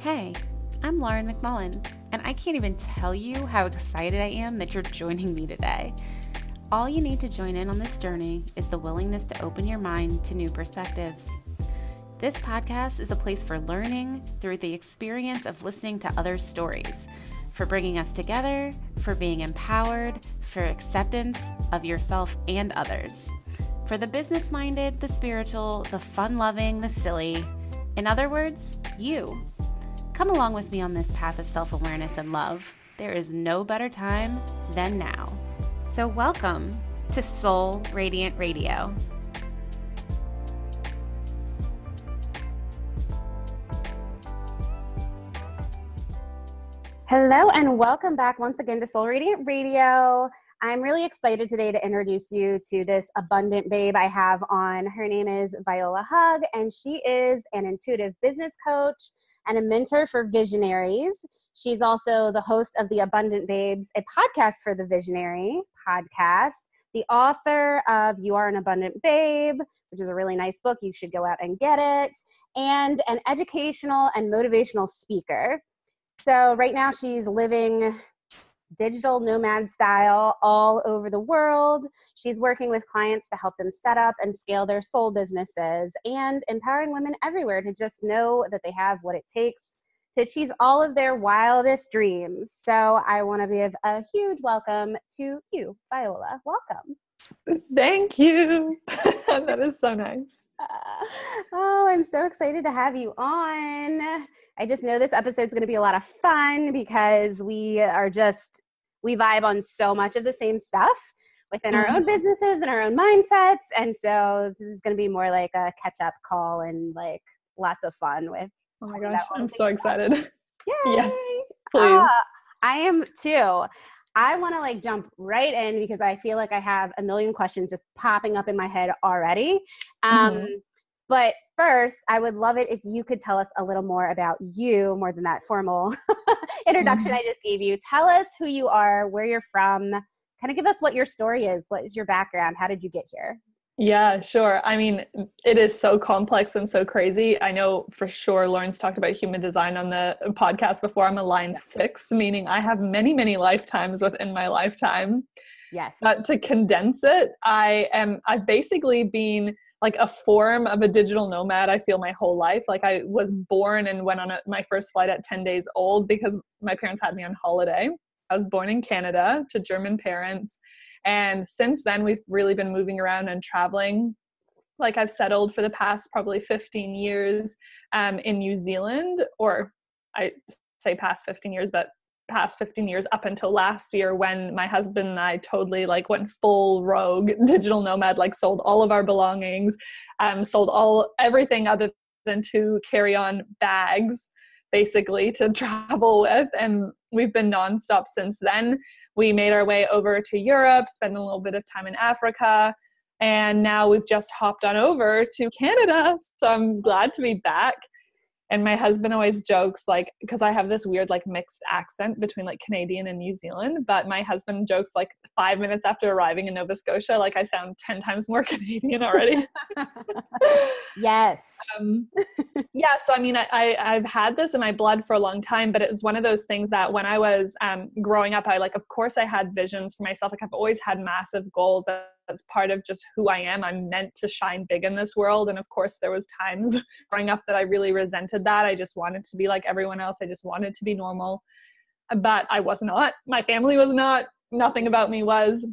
Hey, I'm Lauren McMullen, and I can't even tell you how excited I am that you're joining me today. All you need to join in on this journey is the willingness to open your mind to new perspectives. This podcast is a place for learning through the experience of listening to others' stories, for bringing us together, for being empowered, for acceptance of yourself and others. For the business minded, the spiritual, the fun loving, the silly. In other words, you. Come along with me on this path of self awareness and love. There is no better time than now. So, welcome to Soul Radiant Radio. Hello, and welcome back once again to Soul Radiant Radio. I'm really excited today to introduce you to this abundant babe I have on. Her name is Viola Hug, and she is an intuitive business coach and a mentor for visionaries. She's also the host of The Abundant Babes, a podcast for the Visionary podcast, the author of You Are an Abundant Babe, which is a really nice book. You should go out and get it, and an educational and motivational speaker. So, right now, she's living digital nomad style all over the world. She's working with clients to help them set up and scale their soul businesses and empowering women everywhere to just know that they have what it takes to achieve all of their wildest dreams. So I want to give a huge welcome to you, Viola. Welcome. Thank you. that is so nice. Uh, oh, I'm so excited to have you on. I just know this episode is going to be a lot of fun because we are just, we vibe on so much of the same stuff within our own mm-hmm. businesses and our own mindsets. And so this is going to be more like a catch up call and like lots of fun with. Oh my gosh, I'm so excited. Yay! yes, please. Uh, I am too. I want to like jump right in because I feel like I have a million questions just popping up in my head already. Um, mm-hmm. But first, I would love it if you could tell us a little more about you, more than that formal introduction mm-hmm. I just gave you. Tell us who you are, where you're from, kind of give us what your story is. What is your background? How did you get here? Yeah, sure. I mean, it is so complex and so crazy. I know for sure Lauren's talked about human design on the podcast before. I'm a line six, meaning I have many, many lifetimes within my lifetime. Yes. But to condense it, I am I've basically been like a form of a digital nomad i feel my whole life. Like i was born and went on a, my first flight at 10 days old because my parents had me on holiday. I was born in canada to german parents. And since then we've really been moving around and traveling. Like i've settled for the past probably 15 years um, in new zealand or i say past 15 years but past 15 years up until last year when my husband and I totally like went full rogue digital nomad like sold all of our belongings um sold all everything other than two carry on bags basically to travel with and we've been nonstop since then. We made our way over to Europe spent a little bit of time in Africa and now we've just hopped on over to Canada. So I'm glad to be back and my husband always jokes like because i have this weird like mixed accent between like canadian and new zealand but my husband jokes like five minutes after arriving in nova scotia like i sound 10 times more canadian already. Yes. Um, yeah so i mean I, I have had this in my blood for a long time but it was one of those things that when i was um, growing up i like of course i had visions for myself like i've always had massive goals that's part of just who I am. I'm meant to shine big in this world. And of course, there was times growing up that I really resented that. I just wanted to be like everyone else. I just wanted to be normal. But I was not. My family was not. Nothing about me was.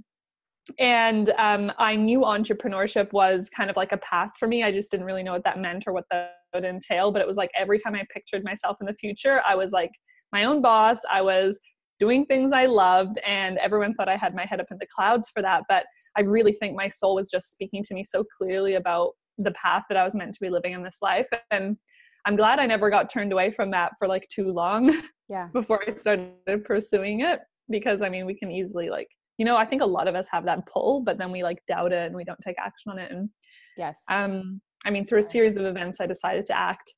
And um, I knew entrepreneurship was kind of like a path for me. I just didn't really know what that meant or what that would entail. But it was like every time I pictured myself in the future, I was like my own boss. I was doing things I loved, and everyone thought I had my head up in the clouds for that. But I really think my soul was just speaking to me so clearly about the path that I was meant to be living in this life. And I'm glad I never got turned away from that for like too long. Yeah. before I started pursuing it. Because I mean, we can easily like, you know, I think a lot of us have that pull, but then we like doubt it and we don't take action on it. And yes. Um, I mean, through a series of events, I decided to act.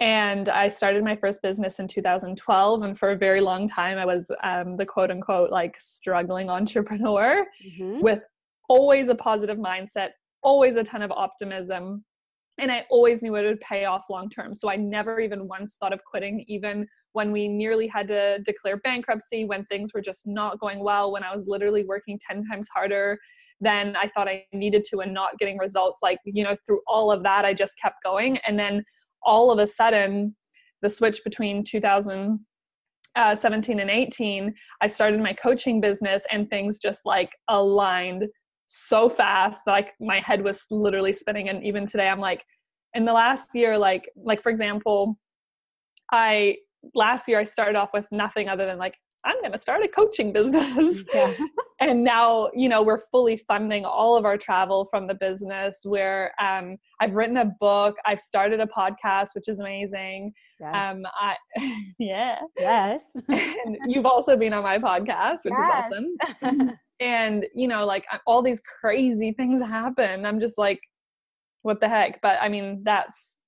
And I started my first business in 2012. And for a very long time, I was um, the quote unquote like struggling entrepreneur mm-hmm. with always a positive mindset, always a ton of optimism. and I always knew it would pay off long term. So I never even once thought of quitting, even when we nearly had to declare bankruptcy, when things were just not going well, when I was literally working 10 times harder than I thought I needed to and not getting results. Like, you know, through all of that, I just kept going. And then all of a sudden, the switch between 2017 uh, and 18, I started my coaching business and things just like aligned so fast that like my head was literally spinning and even today i'm like in the last year like like for example i last year i started off with nothing other than like i'm going to start a coaching business yeah. and now you know we're fully funding all of our travel from the business where um, i've written a book i've started a podcast which is amazing yes. um i yeah yes and you've also been on my podcast which yes. is awesome and you know like all these crazy things happen. I'm just like what the heck? But i mean that's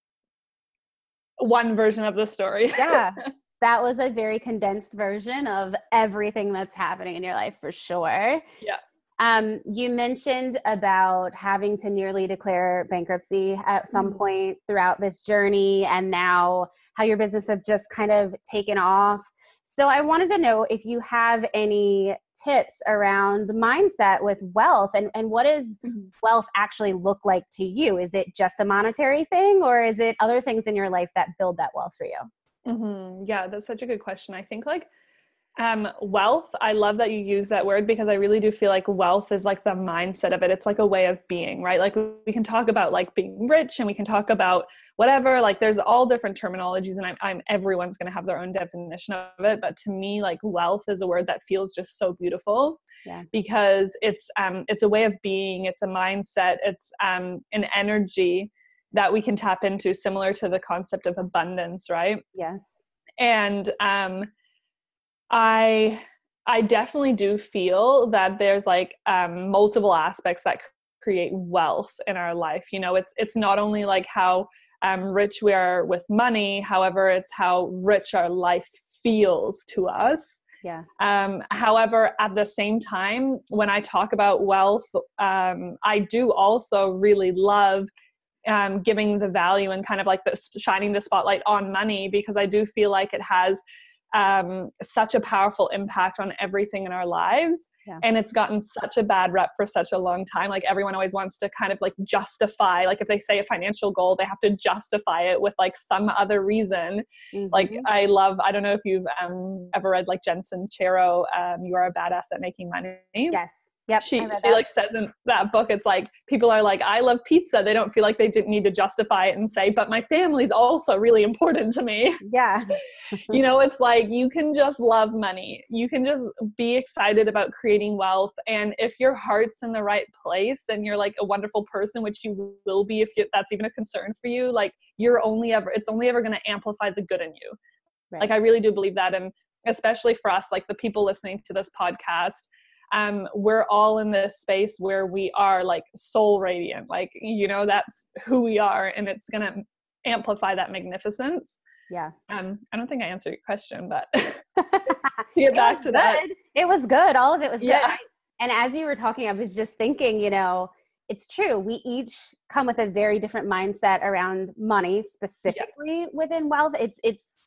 one version of the story. Yeah. That was a very condensed version of everything that's happening in your life for sure. Yeah. Um, you mentioned about having to nearly declare bankruptcy at some mm-hmm. point throughout this journey and now how your business have just kind of taken off so I wanted to know if you have any tips around the mindset with wealth and, and what does mm-hmm. wealth actually look like to you? Is it just a monetary thing or is it other things in your life that build that wealth for you? Mm-hmm. Yeah, that's such a good question. I think like um, wealth, I love that you use that word because I really do feel like wealth is like the mindset of it. It's like a way of being, right? Like we can talk about like being rich and we can talk about whatever. Like there's all different terminologies, and I'm, I'm everyone's going to have their own definition of it. But to me, like wealth is a word that feels just so beautiful yeah. because it's um it's a way of being. It's a mindset. It's um an energy that we can tap into, similar to the concept of abundance, right? Yes. And um I I definitely do feel that there's like um, multiple aspects that create wealth in our life. You know, it's it's not only like how um, rich we are with money, however, it's how rich our life feels to us. Yeah. Um, however, at the same time, when I talk about wealth, um, I do also really love um, giving the value and kind of like the, shining the spotlight on money because I do feel like it has um, such a powerful impact on everything in our lives. Yeah. And it's gotten such a bad rep for such a long time. Like everyone always wants to kind of like justify, like if they say a financial goal, they have to justify it with like some other reason. Mm-hmm. Like I love, I don't know if you've um, ever read like Jen Sincero, um, You Are a Badass at Making Money. Yes. Yep, she she like says in that book, it's like people are like, I love pizza. They don't feel like they didn't need to justify it and say, but my family's also really important to me. Yeah. you know, it's like you can just love money. You can just be excited about creating wealth. And if your heart's in the right place and you're like a wonderful person, which you will be if you, that's even a concern for you, like you're only ever, it's only ever going to amplify the good in you. Right. Like I really do believe that. And especially for us, like the people listening to this podcast, um, we're all in this space where we are like soul radiant like you know that's who we are and it's gonna amplify that magnificence. Yeah. Um i don't think i answered your question but get back to good. that it was good. All of it was good. Yeah. and as you were talking i was just thinking you know it's true. We each come with a very different mindset around money specifically yeah. within wealth. It's it's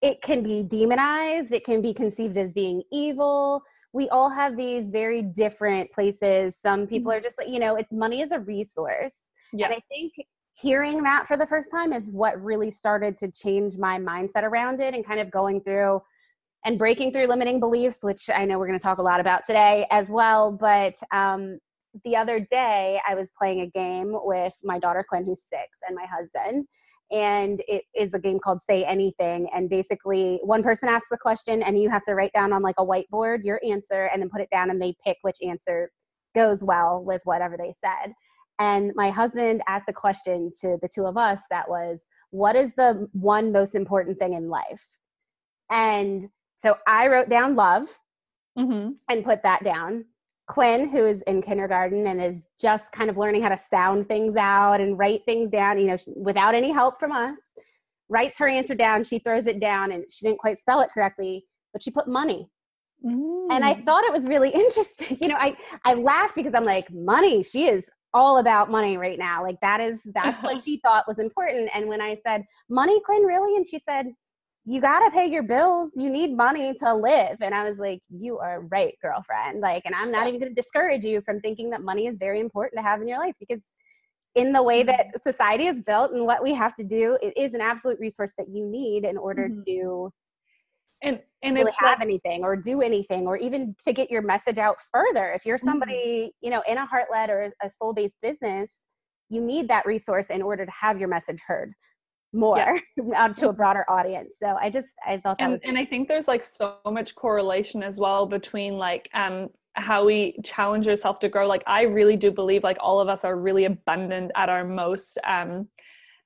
it can be demonized. It can be conceived as being evil we all have these very different places. Some people mm-hmm. are just like, you know, it, money is a resource. Yeah. And I think hearing that for the first time is what really started to change my mindset around it and kind of going through and breaking through limiting beliefs, which I know we're going to talk a lot about today as well. But um, the other day, I was playing a game with my daughter Quinn, who's six, and my husband and it is a game called say anything. And basically one person asks the question and you have to write down on like a whiteboard your answer and then put it down and they pick which answer goes well with whatever they said. And my husband asked the question to the two of us that was what is the one most important thing in life? And so i wrote down love mm-hmm. and put that down Quinn, who is in kindergarten and is just kind of learning how to sound things out and write things down, you know, without any help from us, writes her answer down. She throws it down and she didn't quite spell it correctly, but she put money. Mm. And I mm. thought it was really interesting. You know, I, I laughed because I'm like, money, she is all about money right now. Like that is that's what she thought was important. And when I said, "Money, Quinn, really?" and she said, "You got to pay your bills. You need money to live." And I was like, "You are right, girlfriend." Like, and I'm not even going to discourage you from thinking that money is very important to have in your life because in the way that mm-hmm. society is built and what we have to do, it is an absolute resource that you need in order mm-hmm. to and and really have like, anything or do anything or even to get your message out further if you're somebody mm-hmm. you know in a heart led or a soul based business you need that resource in order to have your message heard more yeah. out to a broader audience so i just i thought that and, was and i think there's like so much correlation as well between like um how we challenge ourselves to grow like i really do believe like all of us are really abundant at our most um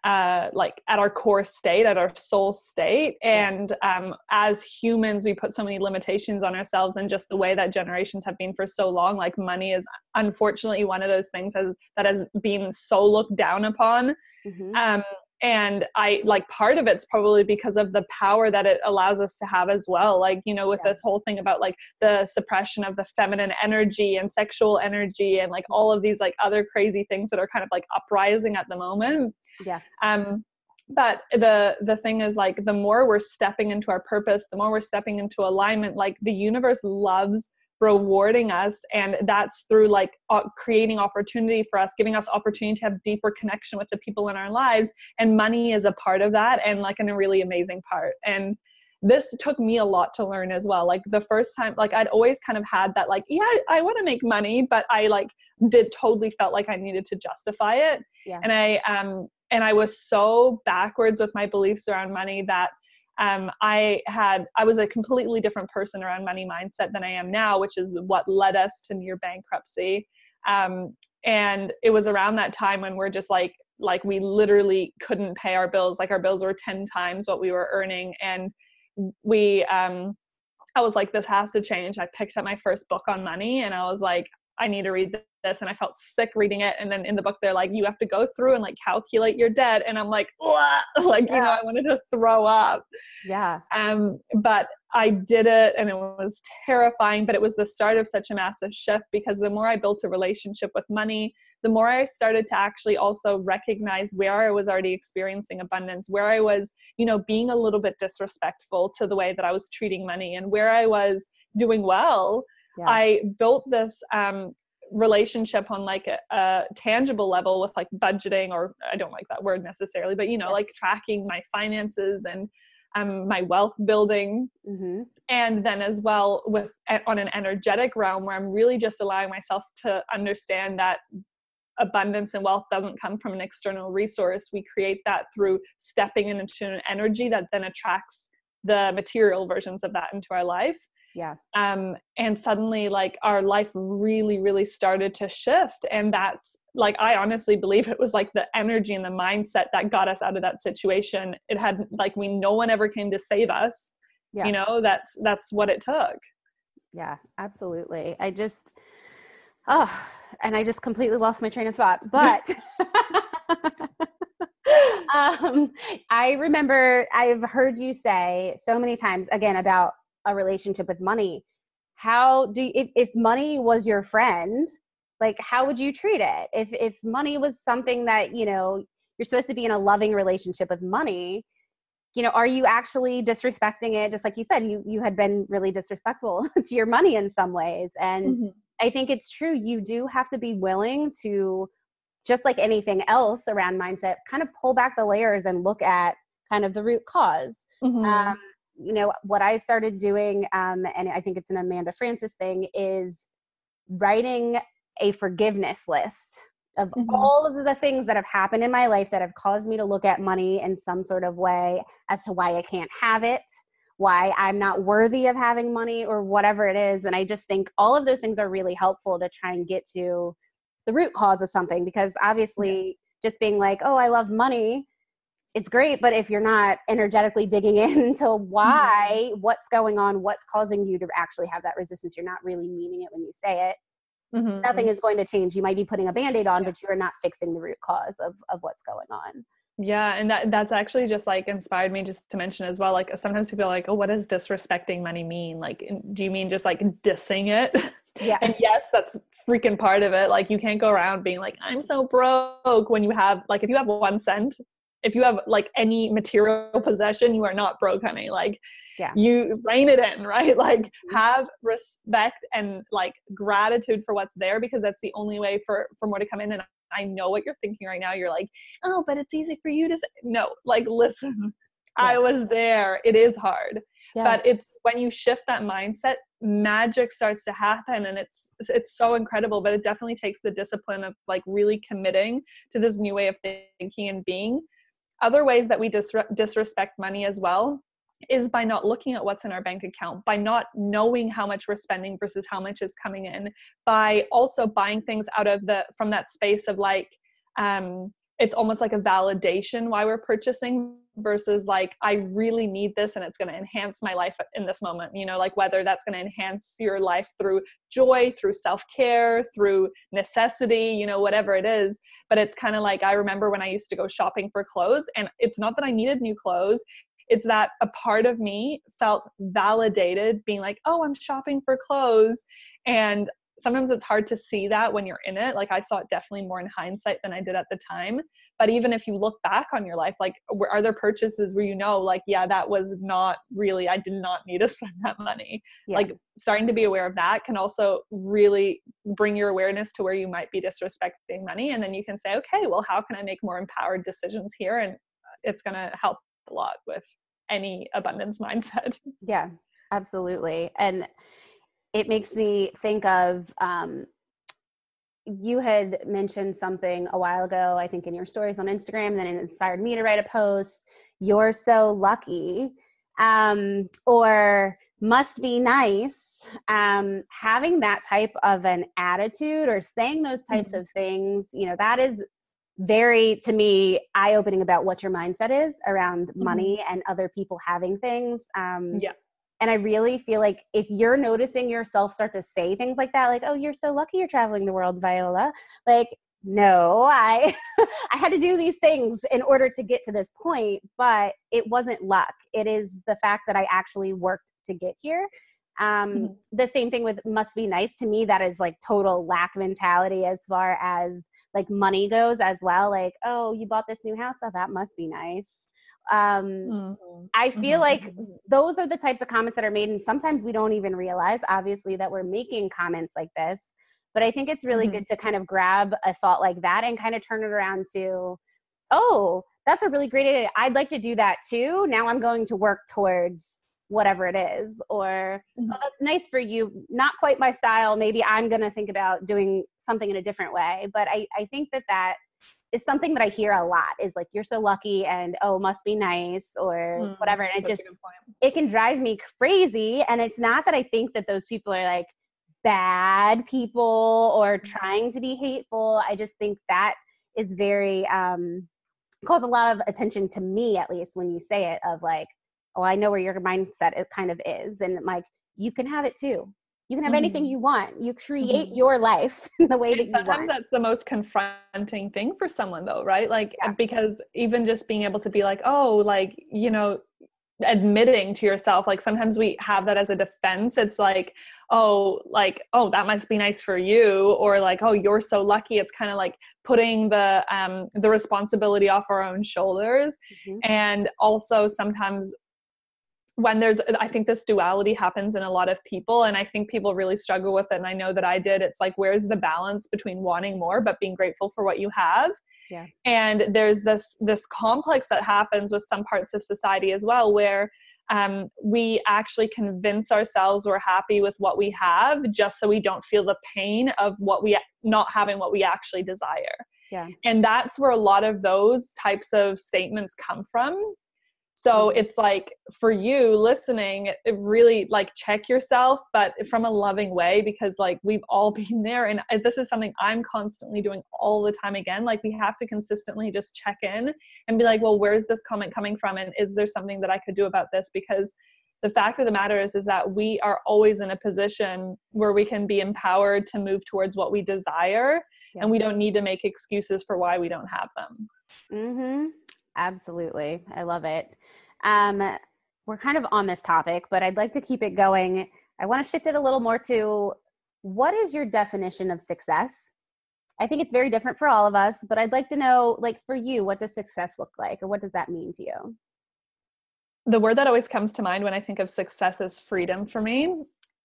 uh, like at our core state, at our soul state. And um, as humans, we put so many limitations on ourselves and just the way that generations have been for so long. Like money is unfortunately one of those things has, that has been so looked down upon. Mm-hmm. Um, and i like part of it's probably because of the power that it allows us to have as well like you know with yeah. this whole thing about like the suppression of the feminine energy and sexual energy and like all of these like other crazy things that are kind of like uprising at the moment yeah um but the the thing is like the more we're stepping into our purpose the more we're stepping into alignment like the universe loves rewarding us and that's through like uh, creating opportunity for us giving us opportunity to have deeper connection with the people in our lives and money is a part of that and like in a really amazing part. And this took me a lot to learn as well. Like the first time like i'd always kind of had that like yeah i want to make money but i like did totally felt like i needed to justify it. Yeah. and i um and i was so backwards with my beliefs around money that um, I had I was a completely different person around money mindset than I am now, which is what led us to near bankruptcy. Um, and it was around that time when we're just like like we literally couldn't pay our bills. Like our bills were ten times what we were earning, and we um, I was like, this has to change. I picked up my first book on money, and I was like, I need to read this and I felt sick reading it. And then in the book, they're like, you have to go through and like calculate your debt. And I'm like, what? like, yeah. you know, I wanted to throw up. Yeah. Um, but I did it and it was terrifying, but it was the start of such a massive shift because the more I built a relationship with money, the more I started to actually also recognize where I was already experiencing abundance, where I was, you know, being a little bit disrespectful to the way that I was treating money and where I was doing well. Yeah. I built this um, relationship on like a, a, tangible level with like budgeting or i don't like that word necessarily but you know like tracking my finances and um, my wealth building mm-hmm. and then as well with on an energetic realm where i'm really just allowing myself to understand that abundance and wealth doesn't come from an external resource we create that through stepping into an energy that then attracts the material versions of that into our life yeah. Um and suddenly like our life really really started to shift and that's like i honestly believe it was like the energy and the mindset that got us out of that situation. It had like we no one ever came to save us yeah. you know? That's that's what it took. Yeah absolutely. I just oh and i just completely lost my train of thought but um, I remember I've heard you say so many times again about a relationship with money how do you, if, if money was your friend like how would you treat it if if money was something that you know you're supposed to be in a loving relationship with money you know are you actually disrespecting it just like you said you you had been really disrespectful to your money in some ways and mm-hmm. i think it's true you do have to be willing to just like anything else around mindset kind of pull back the layers and look at kind of the root because mm-hmm. um, you know what i started doing um, and i think it's an amanda frances thing is writing a forgiveness list of mm-hmm. all of the things that have happened in my life that have caused me to look at money in some sort of way as to why i can't have it why i'm not worthy of having money or whatever it is and i just think all of those things are really helpful to try and get to the root cause of something because obviously yeah. just being like oh i love money it's great but if you're not energetically digging into why mm-hmm. what's going on what's causing you to actually have that resistance you're not really meaning it when you say it. Mm-hmm. nothing is going to change. You might be putting a band-aid on yeah. but you are not fixing the root cause of, of what's going on. Yeah and that that's actually just like inspired me just to mention as well like sometimes people are like oh what does disrespecting money mean? Like do you mean just like dissing it? Yeah. And yes that's freaking part of it. Like you can't go around being like i'm so broke when you have like if you have one cent if you have like any material possession you are not broke honey like yeah. you rein it in right like mm-hmm. have respect and like gratitude for what's there because that's the only way for for more to come in and I know what you're thinking right now. You're like, oh, but it's easy for you to say. No, like, listen, yeah. I was there. It is hard. Yeah. But it's when you shift that mindset, magic starts to happen and it's it's so incredible but it definitely takes the discipline of like really committing to this new way of thinking and being other ways that we disrespect money as well is by not looking at what's in our bank account, by not knowing how much we're spending versus how much is coming in, by also buying things out of the from that space of like um it's almost like a validation why we're purchasing versus like I really need this and it's going to enhance my life in this moment. You know, like whether that's going to enhance your life through joy, through self-care, through necessity, you know, whatever it is, but it's kind of like I remember when I used to go shopping for clothes and it's not that I needed new clothes, it's that a part of me felt validated being like oh i'm shopping for clothes and sometimes it's hard to see that when you're in it like i saw it definitely more in hindsight than i did at the time but even if you look back on your life like are there purchases where you know like yeah that was not really i did not need to spend that money yeah. like starting to be aware of that can also really bring your awareness to where you might be disrespecting money and then you can say okay well how can i make more empowered decisions here and uh, it's going to help a lot with any abundance mindset. Yeah, absolutely. And it makes me think of um, you had mentioned something a while ago, I think in your stories on Instagram, then it inspired me to write a post. You're so lucky. Um, or must be nice. Um, having that type of an attitude or saying those types mm-hmm. of things, you know, that is very to me eye opening about what your mindset is around mm-hmm. money and other people having things um yeah and i really feel like if you're noticing yourself start to say things like that like oh you're so lucky you're traveling the world viola like no i i had to do these things in order to get to this point but it wasn't luck. It is the fact that i actually worked to get here. Um mm-hmm. the same thing with must be nice to me that is like total lack mentality as far as like money goes as well like oh you bought this new house? Oh that must be nice um mm-hmm. i feel mm-hmm. like mm-hmm. those are the types of comments that are made and sometimes we don't even realize obviously that we're making comments like this but i think it's really mm-hmm. good to kind of grab a thought like that and kind of turn it around to oh that's a really great idea i'd like to do that too now i'm going to work towards whatever it is or mm-hmm. oh, that's nice for you not quite my style maybe i'm going to think about doing something in a different way but i, I think that that is something that i hear a lot is like you're so lucky and oh must be nice or mm, whatever and it just it can drive me crazy and it's not that i think that those people are like bad people or mm-hmm. trying to be hateful. I just think that is very um calls a lot of attention to me at least when you say it of like oh i know where your mindset it kind of is and like you can have it too you can have mm-hmm. anything you want you create mm-hmm. your life the way and that you want. sometimes that's the most confronting thing for someone though right like yeah. because even just being able to be like oh like you know admitting to yourself like sometimes we have that as a defense it's like oh like oh that must be nice for you or like oh you're so lucky it's kind of like putting the um the responsibility off our own shoulders mm-hmm. and also sometimes when there's i think this duality happens in a lot of people and i think people really struggle with it and i know that i did it's like where's the balance between wanting more but being grateful for what you have yeah. and there's this this complex that happens with some parts of society as well where um, we actually convince ourselves we're happy with what we have just so we don't feel the pain of what we not having what we actually desire yeah. and that's where a lot of those types of statements come from so mm-hmm. it's like for you listening, really like check yourself, but from a loving way, because like we've all been there. And this is something I'm constantly doing all the time again. Like we have to consistently just check in and be like, well, where's this comment coming from? And is there something that I could do about this? Because the fact of the matter is is that we are always in a position where we can be empowered to move towards what we desire yeah. and we don't need to make excuses for why we don't have them mm-hmm Absolutely. I love it. Um, we're kind of on this topic, but I'd like to keep it going. I want to shift it a little more to what is your definition of success? I think it's very different for all of us, but I'd like to know, like, for you, what does success look like, or what does that mean to you? The word that always comes to mind when I think of success is freedom for me.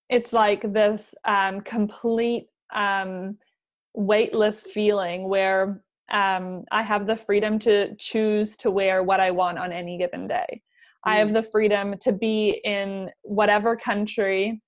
It's like this um, complete um, weightless feeling where um, I have the freedom to choose to wear what I want on any given day. Mm. I have mm. the freedom to be in whatever country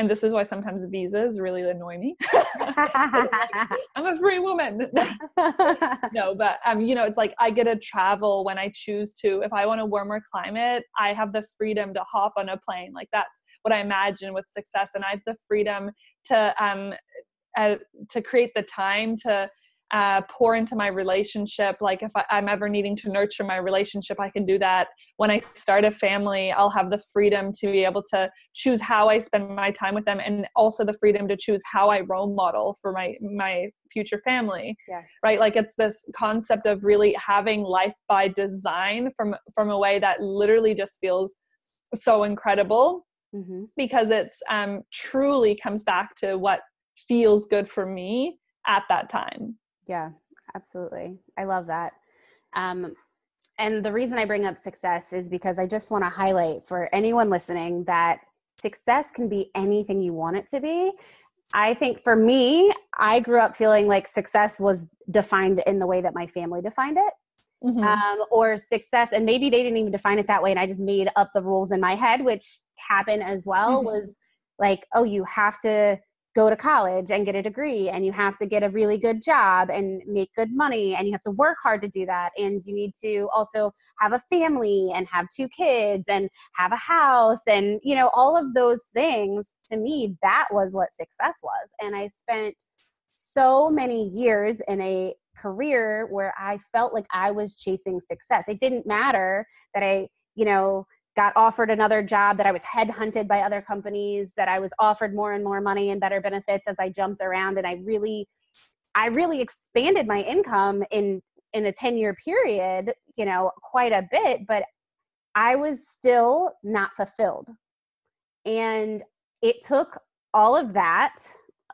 and this is why sometimes visas really annoy me. I'm a free woman. no, but um, you know, it's like I get to travel when I choose to. If I want a warmer climate, I have the freedom to hop on a plane. Like that's what I imagine with success, and I have the freedom to um, uh, to create the time to uh, pour into my relationship. Like if I, am ever needing to nurture my relationship, I can do that. When I start a family, I'll have the freedom to be able to choose how I spend my time with them, and also the freedom to choose how I role model for my my future family. Yes. Right. Like it's this concept of really having life by design from from a way that literally just feels so incredible. Mm-hmm. Because it's um, truly comes back to what feels good for me at that time. Yeah, absolutely. I love that. Um, and the reason I bring up success is because I just want to highlight for anyone listening that success can be anything you want it to be. I think for me, I grew up feeling like success was defined in the way that my family defined it. Mm-hmm. Um, or success, and maybe they didn't even define it that way, and I just made up the rules in my head, which happened as well. Mm-hmm. Was like, oh, you have to go to college and get a degree and you have to get a really good job and make good money and you have to work hard to do that and you need to also have a family and have two kids and have a house and you know all of those things to me that was what success was and i spent so many years in a career where i felt like i was chasing success. It didn't matter that i you know got offered another job that I was headhunted by other companies that I was offered more and more money and better benefits as I jumped around and I really I really expanded my income in in a 10 year period, you know, quite a bit, but I was still not fulfilled. And it took all of that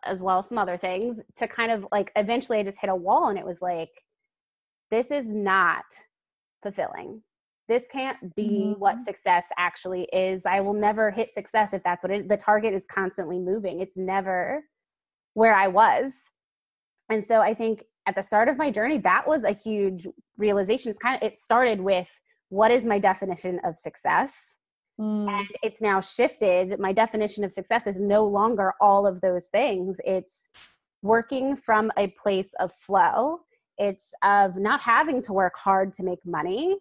as well as some other things to kind of like eventually I just hit a wall and it was like this is not fulfilling this can't be mm-hmm. what success actually is. I will never hit success if that's what it is. The target is constantly moving. It's never where I was. And so I think at the start of my journey, that was a huge realization. It's kind of, it started with what is my definition of success? Mm. And it's now shifted. My definition of success is no longer all of those things. It's working from a place of flow. It's of not having to work hard to make money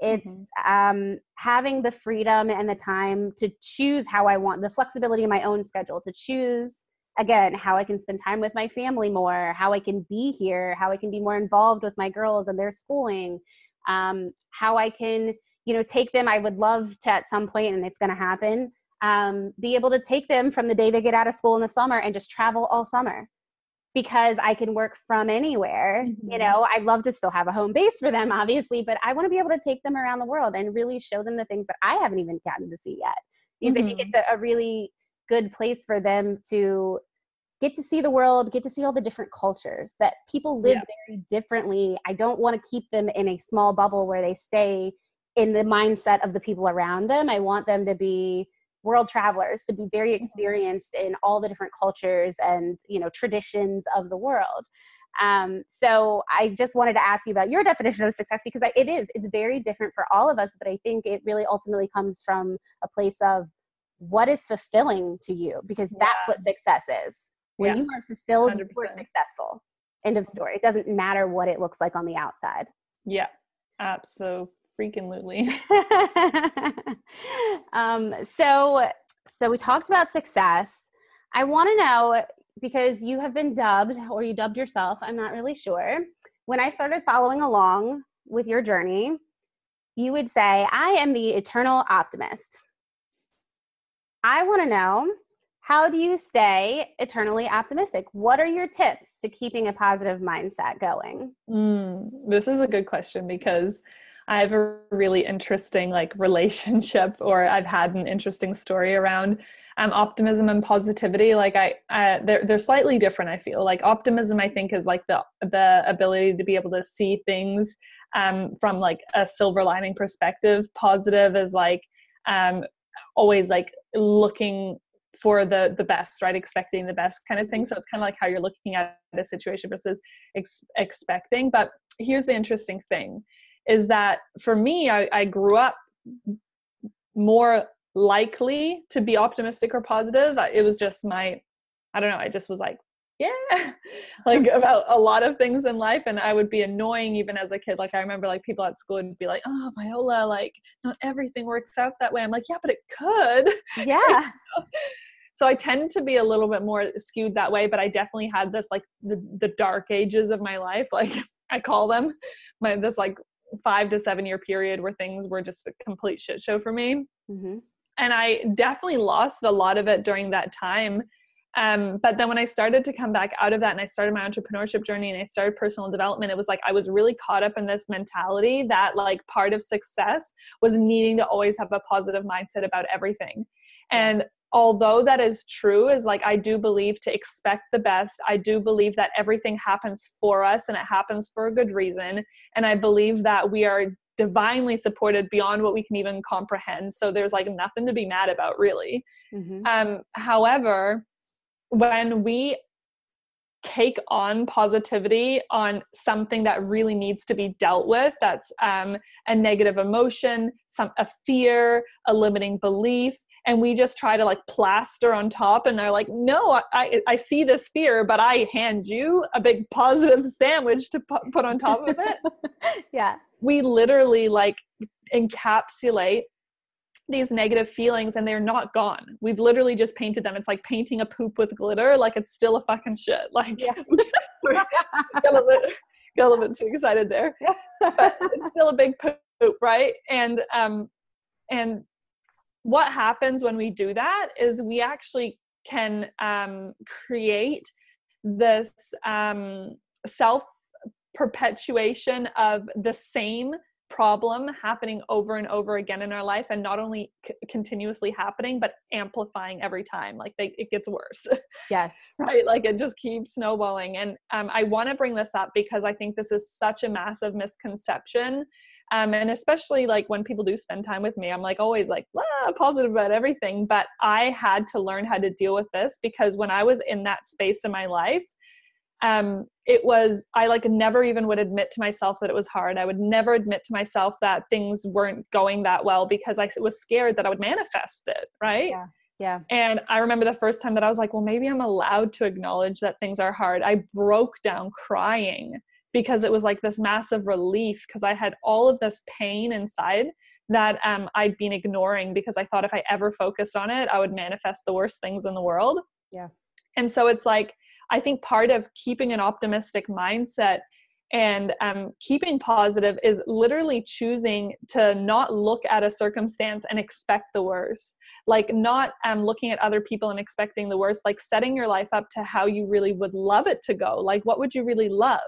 it's mm-hmm. um, having the freedom and the time to choose how i want the flexibility in my own schedule to choose again how i can spend time with my family more how i can be here how i can be more involved with my girls and their schooling um, how i can you know take them i would love to at some point and it's going to happen um, be able to take them from the day they get out of school in the summer and just travel all summer because I can work from anywhere. Mm-hmm. You know, I'd love to still have a home base for them, obviously, but I want to be able to take them around the world and really show them the things that I haven't even gotten to see yet. Because mm-hmm. I think mm-hmm. it's a, a really good place for them to get to see the world, get to see all the different cultures that people live yeah. very differently. I don't want to keep them in a small bubble where they stay in the mindset of the people around them. I want them to be world travelers to be very mm-hmm. experienced in all the different cultures and you know traditions of the world um, so i just wanted to ask you about your definition of success because it is it's very different for all of us but i think it really ultimately comes from a place of what is fulfilling to you because that's yeah. what success is when yeah. you are fulfilled 100%. you are successful end of story it doesn't matter what it looks like on the outside yeah absolutely freaking um, so, so we talked about success. I want to know because you have been dubbed, or you dubbed yourself. I'm not really sure. When I started following along with your journey, you would say, "I am the eternal optimist." I want to know how do you stay eternally optimistic? What are your tips to keeping a positive mindset going? Mm, this is a good question because I have a really interesting like relationship, or I've had an interesting story around um, optimism and positivity. Like I, they're they're slightly different. I feel like optimism. I think is like the the ability to be able to see things um, from like a silver lining perspective. Positive is like um, always like looking for the the best right expecting the best kind of thing so it's kind of like how you're looking at a situation versus ex- expecting but here's the interesting thing is that for me I, I grew up more likely to be optimistic or positive. It was just my i don't know i just was like yeah like about a lot of things in life. And i would be annoying even as a kid. Like i remember like people at school would be like oh viola like not everything works out that way. I'm like yeah but it could. Yeah. So i tend to be a little bit more skewed that way but i definitely had this like the, the dark ages of my life. Like i call them my this like five to seven year period where things were just a complete shit show for me mm-hmm. and i definitely lost a lot of it during that time um, but then when I started to come back out of that and I started my entrepreneurship journey and I started personal development, it was like I was really caught up in this mentality that like part of success was needing to always have a positive mindset about everything. And although that is true, is like I do believe to expect the best. I do believe that everything happens for us and it happens for a good reason. And I believe that we are divinely supported beyond what we can even comprehend. So there's like nothing to be mad about, really. Mm-hmm. Um, however, when we take on positivity on something that really needs to be dealt with that's um, a negative emotion some a fear a limiting belief and we just try to like plaster on top and they're like no i i see this fear but i hand you a big positive sandwich to put on top of it. Yeah. We literally like encapsulate these negative feelings and they're not gone. We've literally just painted them. It's like painting a poop with glitter. Like it's still a fucking shit. Like yeah. got, a little bit, got a little bit too excited there. But it's still a big poop, right? And um and what happens when we do that is we actually can um create this um self perpetuation of the same problem happening over and over again in our life and not only c- continuously happening but amplifying every time like they, it gets worse yes. right? Like it just keeps snowballing. And um, i want to bring this up because i think this is such a massive misconception um, and especially like when people do spend time with me i'm like always like ah, positive about everything but i had to learn how to deal with this because when i was in that space in my life um, it was i like never even would admit to myself that it was hard. I would never admit to myself that things weren't going that well because i was scared that i would manifest it right? Yeah yeah. And i remember the first time that i was like well maybe i'm allowed to acknowledge that things are hard. I broke down crying because it was like this massive relief because i had all of this pain inside that um, i'd been ignoring because i thought if i ever focused on it i would manifest the worst things in the world. Yeah. And so it's like I think part of keeping an optimistic mindset and um, keeping positive is literally choosing to not look at a circumstance and expect the worst. Like not um, looking at other people and expecting the worst like setting your life up to how you really would love it to go. Like what would you really love?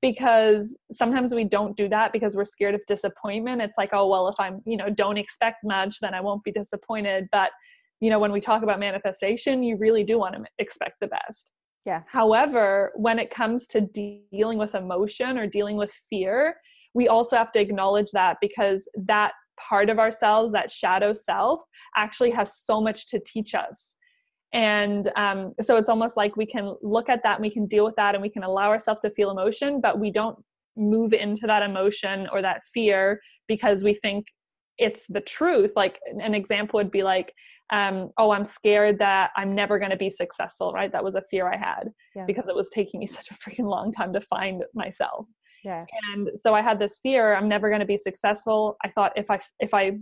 Because sometimes we don't do that because we're scared of disappointment. It's like oh well if i'm you know don't expect much then i won't be disappointed. But you know when we talk about manifestation you really do want to expect the best yeah. However, when it comes to de- dealing with emotion or dealing with fear, we also have to acknowledge that because that part of ourselves, that shadow self, actually has so much to teach us. And um, so it's almost like we can look at that and we can deal with that and we can allow ourselves to feel emotion, but we don't move into that emotion or that fear because we think it's the truth. Like an example would be like, um, oh, I'm scared that I'm never going to be successful, right? That was a fear I had yeah. because it was taking me such a freaking long time to find myself. Yeah. And so I had this fear, I'm never going to be successful. I thought if I if I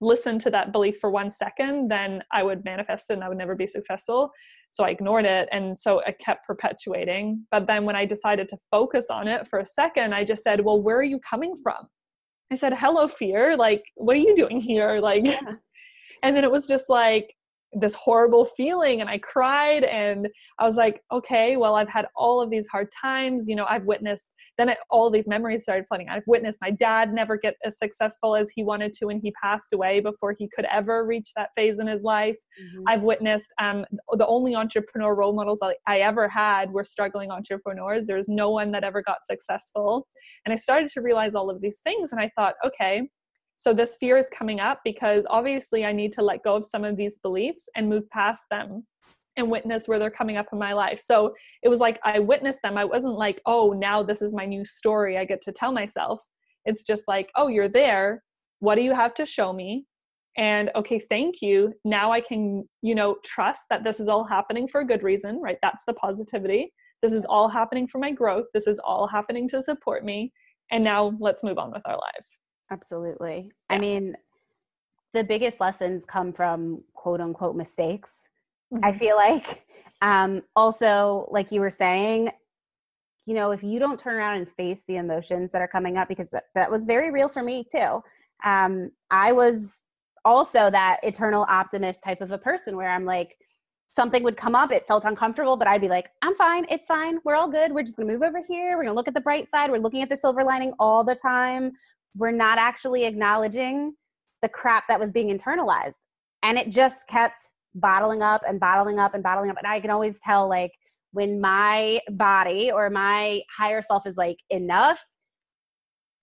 listened to that belief for one second, then I would manifest it and I would never be successful. So I ignored it. And so it kept perpetuating. But then when I decided to focus on it for a second, I just said, well, where are you coming from? I said, hello, fear. Like, what are you doing here? Like, yeah. and then it was just like this horrible feeling and I cried and I was like, okay, well, I've had all of these hard times. You know, I've witnessed, then all these memories started flooding. I've witnessed my dad never get as successful as he wanted to when he passed away before he could ever reach that phase in his life. Mm-hmm. I've witnessed um, the only entrepreneur role models I, I ever had were struggling entrepreneurs. There's no one that ever got successful. And I started to realize all of these things and I thought, okay, so this fear is coming up because obviously I need to let go of some of these beliefs and move past them and witness where they're coming up in my life. So it was like I witnessed them. I wasn't like, oh, now this is my new story I get to tell myself. It's just like, oh, you're there. What do you have to show me? And okay, thank you. Now I can, you know, trust that this is all happening for a good reason, right? That's the positivity. This is all happening for my growth. This is all happening to support me. And now let's move on with our life. Absolutely. Yeah. I mean, the biggest lessons come from quote unquote mistakes. Mm-hmm. I feel like um, also, like you were saying, you know, if you don't turn around and face the emotions that are coming up, because that, that was very real for me too. Um, I was also that eternal optimist type of a person where I'm like, something would come up, it felt uncomfortable, but I'd be like, I'm fine, it's fine, we're all good. We're just gonna move over here. We're gonna look at the bright side. We're looking at the silver lining all the time we're not actually acknowledging the crap that was being internalized. And it just kept bottling up and bottling up and bottling up. And I can always tell, like, when my body or my higher self is like, enough,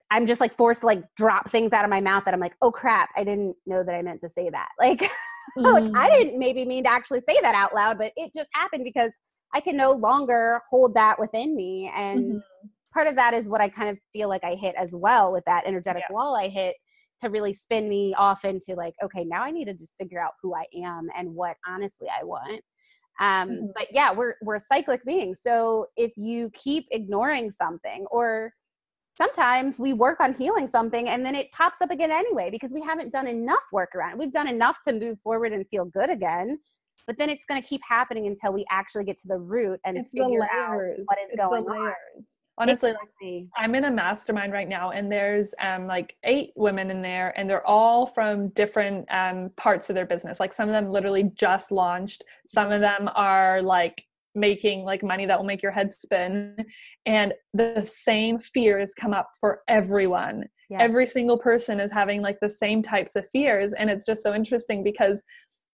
I'm just like forced to like drop things out of my mouth that I'm like, oh crap, I didn't know that I meant to say that. Like, mm. like I mm. didn't maybe mean to actually say that out loud, but it just happened because I can no longer hold that within me. And mm-hmm part of that is what I kind of feel like I hit as well with that energetic yeah. wall I hit to really spin me off into like, okay, now I need to just figure out who I am and what honestly I want. Um, mm-hmm. But yeah, we're we're cyclic beings. So if you keep ignoring something, or sometimes we work on healing something and then it pops up again anyway because we haven't done enough work around it. We've done enough to move forward and feel good again. But then it's going to keep happening until we actually get to the root and it's figure out what is it's going on honestly like i'm in a mastermind right now and there's um like eight women in there and they're all from different um parts of their business. Like some of them literally just launched. Some of them are like making like money that will make your head spin. And the same fears come up for everyone. Yes. every single person is having like the same types of fears and it's just so interesting because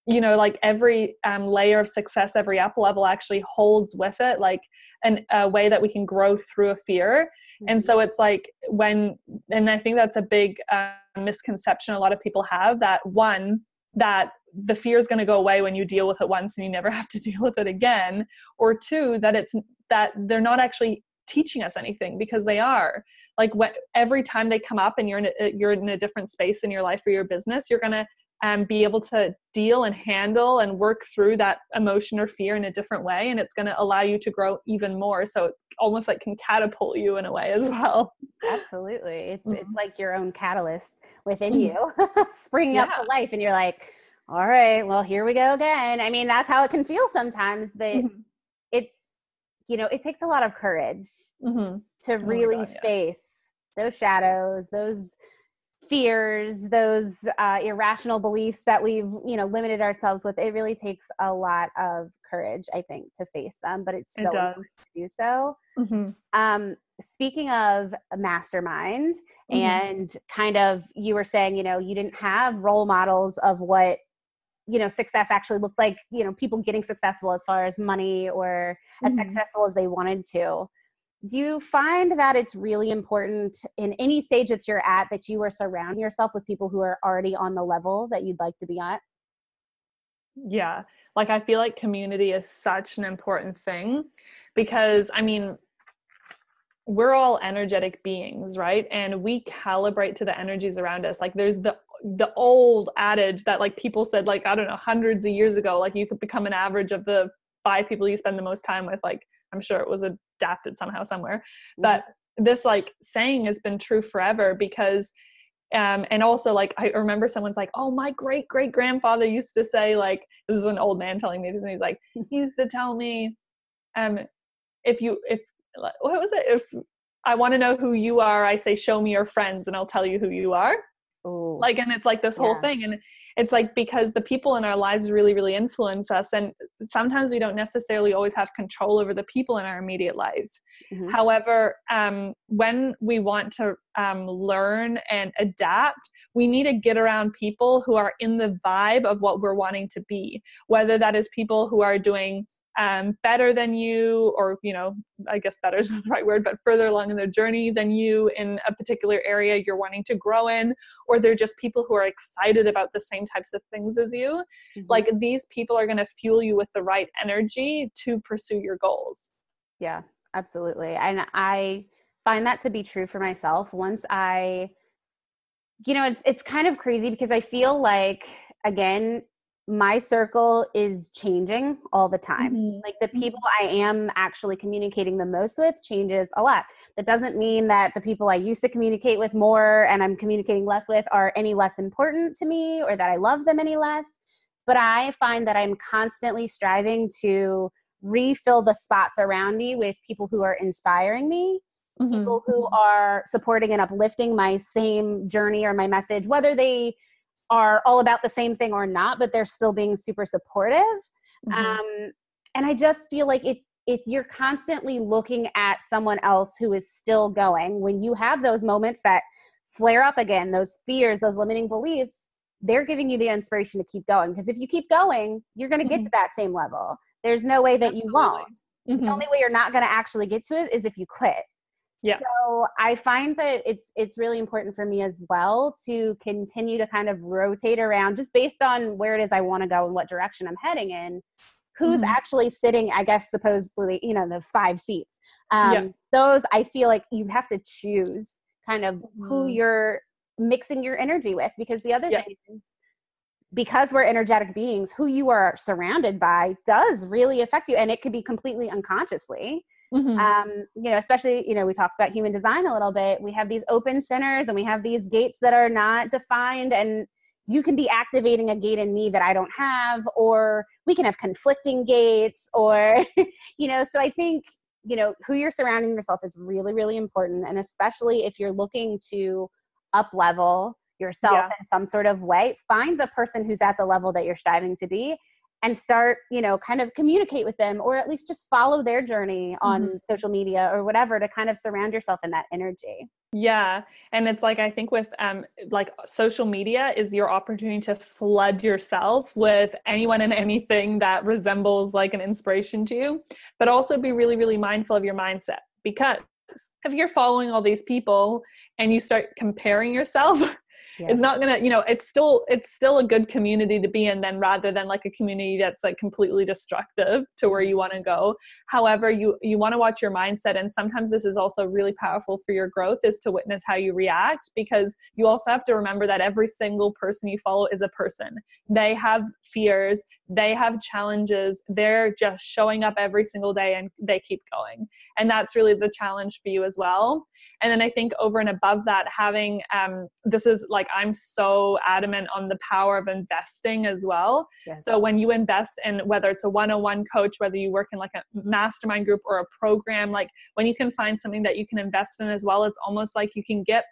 you know like every um, layer of success every up level actually holds with it like an, a way that we can grow through a fear mm-hmm. and so it's like when and i think that's a big uh, misconception a lot of people have that one that the fear is going to go away when you deal with it once and you never have to deal with it again or two that it's that they're not actually teaching us anything because they are like what every time they come up and you're in a, you're in a different space in your life or your business you're going to and be able to deal and handle and work through that emotion or fear in a different way and it's going to allow you to grow even more so it almost like can catapult you in a way as well absolutely it's mm-hmm. it's like your own catalyst within mm-hmm. you springing yeah. up to life and you're like all right well here we go again i mean that's how it can feel sometimes but mm-hmm. it's you know it takes a lot of courage mm-hmm. to oh really God, yeah. face those shadows those fears those uh, irrational beliefs that we've you know limited ourselves with it really takes a lot of courage i think to face them but it's so it important to do so mm-hmm. um, speaking of mastermind mm-hmm. and kind of you were saying you know you didn't have role models of what you know success actually looked like you know people getting successful as far as money or mm-hmm. as successful as they wanted to do you find that it's really important in any stage that you're at that you are surrounding yourself with people who are already on the level that you'd like to be at? Yeah like i feel like community is such an important thing because i mean we're all energetic beings right? And we calibrate to the energies around us. Like there's the the old adage that like people said like i don't know hundreds of years ago like you could become an average of the five people you spend the most time with like i'm sure it was adapted somehow somewhere. But this like saying has been true forever because um, and also like i remember someone's like oh my great great grandfather used to say like this is an old man telling me this and he's like he used to tell me um if you if what was it? If i want to know who you are i say show me your friends and i'll tell you who you are. Ooh. like and it's like this whole thing and it's like because the people in our lives really really influence us and sometimes we don't necessarily always have control over the people in our immediate lives mm-hmm. however um, when we want to um, learn and adapt we need to get around people who are in the vibe of what we're wanting to be whether that is people who are doing um, better than you, or, you know, I guess better is not the right word, but further along in their journey than you in a particular area you're wanting to grow in, or they're just people who are excited about the same types of things as you. Mm-hmm. Like these people are going to fuel you with the right energy to pursue your goals. Yeah, absolutely. And I find that to be true for myself. Once I, you know, it's, it's kind of crazy because I feel like, again, my circle is changing all the time. Mm-hmm. Like the people I am actually communicating the most with changes a lot. That doesn't mean that the people I used to communicate with more and I'm communicating less with are any less important to me or that I love them any less. But I find that I'm constantly striving to refill the spots around me with people who are inspiring me, mm-hmm. people who mm-hmm. are supporting and uplifting my same journey or my message, whether they are all about the same thing or not, but they're still being super supportive. Mm-hmm. Um, and I just feel like if if you're constantly looking at someone else who is still going, when you have those moments that flare up again, those fears, those limiting beliefs, they're giving you the inspiration to keep going. Because if you keep going, you're going to get mm-hmm. to that same level. There's no way that Absolutely. you won't. Mm-hmm. The only way you're not going to actually get to it is if you quit. Yeah. So I find that it's it's really important for me as well to continue to kind of rotate around just based on where it is I want to go and what direction I'm heading in. Who's mm-hmm. actually sitting, I guess supposedly, you know, those five seats. Um, yeah. those I feel like you have to choose kind of mm-hmm. who you're mixing your energy with because the other yeah. thing is because we're energetic beings, who you are surrounded by does really affect you and it could be completely unconsciously. Mm-hmm. Um, you know, especially, you know, we talked about human design a little bit. We have these open centers and we have these gates that are not defined and you can be activating a gate in me that I don't have, or we can have conflicting gates, or, you know, so I think, you know, who you're surrounding yourself is really, really important. And especially if you're looking to up level yourself yeah. in some sort of way, find the person who's at the level that you're striving to be and start you know kind of communicate with them or at least just follow their journey on mm-hmm. social media or whatever to kind of surround yourself in that energy yeah and it's like i think with um like social media is your opportunity to flood yourself with anyone and anything that resembles like an inspiration to you but also be really really mindful of your mindset because if you're following all these people and you start comparing yourself yeah. it's not gonna you know it's still it's still a good community to be in then rather than like a community that's like completely destructive to where you want to go. However you you want to watch your mindset and sometimes this is also really powerful for your growth is to witness how you react because you also have to remember that every single person you follow is a person. They have fears they have challenges they're just showing up every single day and they keep going. And that's really the challenge for you as well. And then i think over and above that having um this is like I'm so adamant on the power of investing as well. Yes. So when you invest in whether it's a one-on-one coach, whether you work in like a mastermind group or a program, like when you can find something that you can invest in as well, it's almost like you can get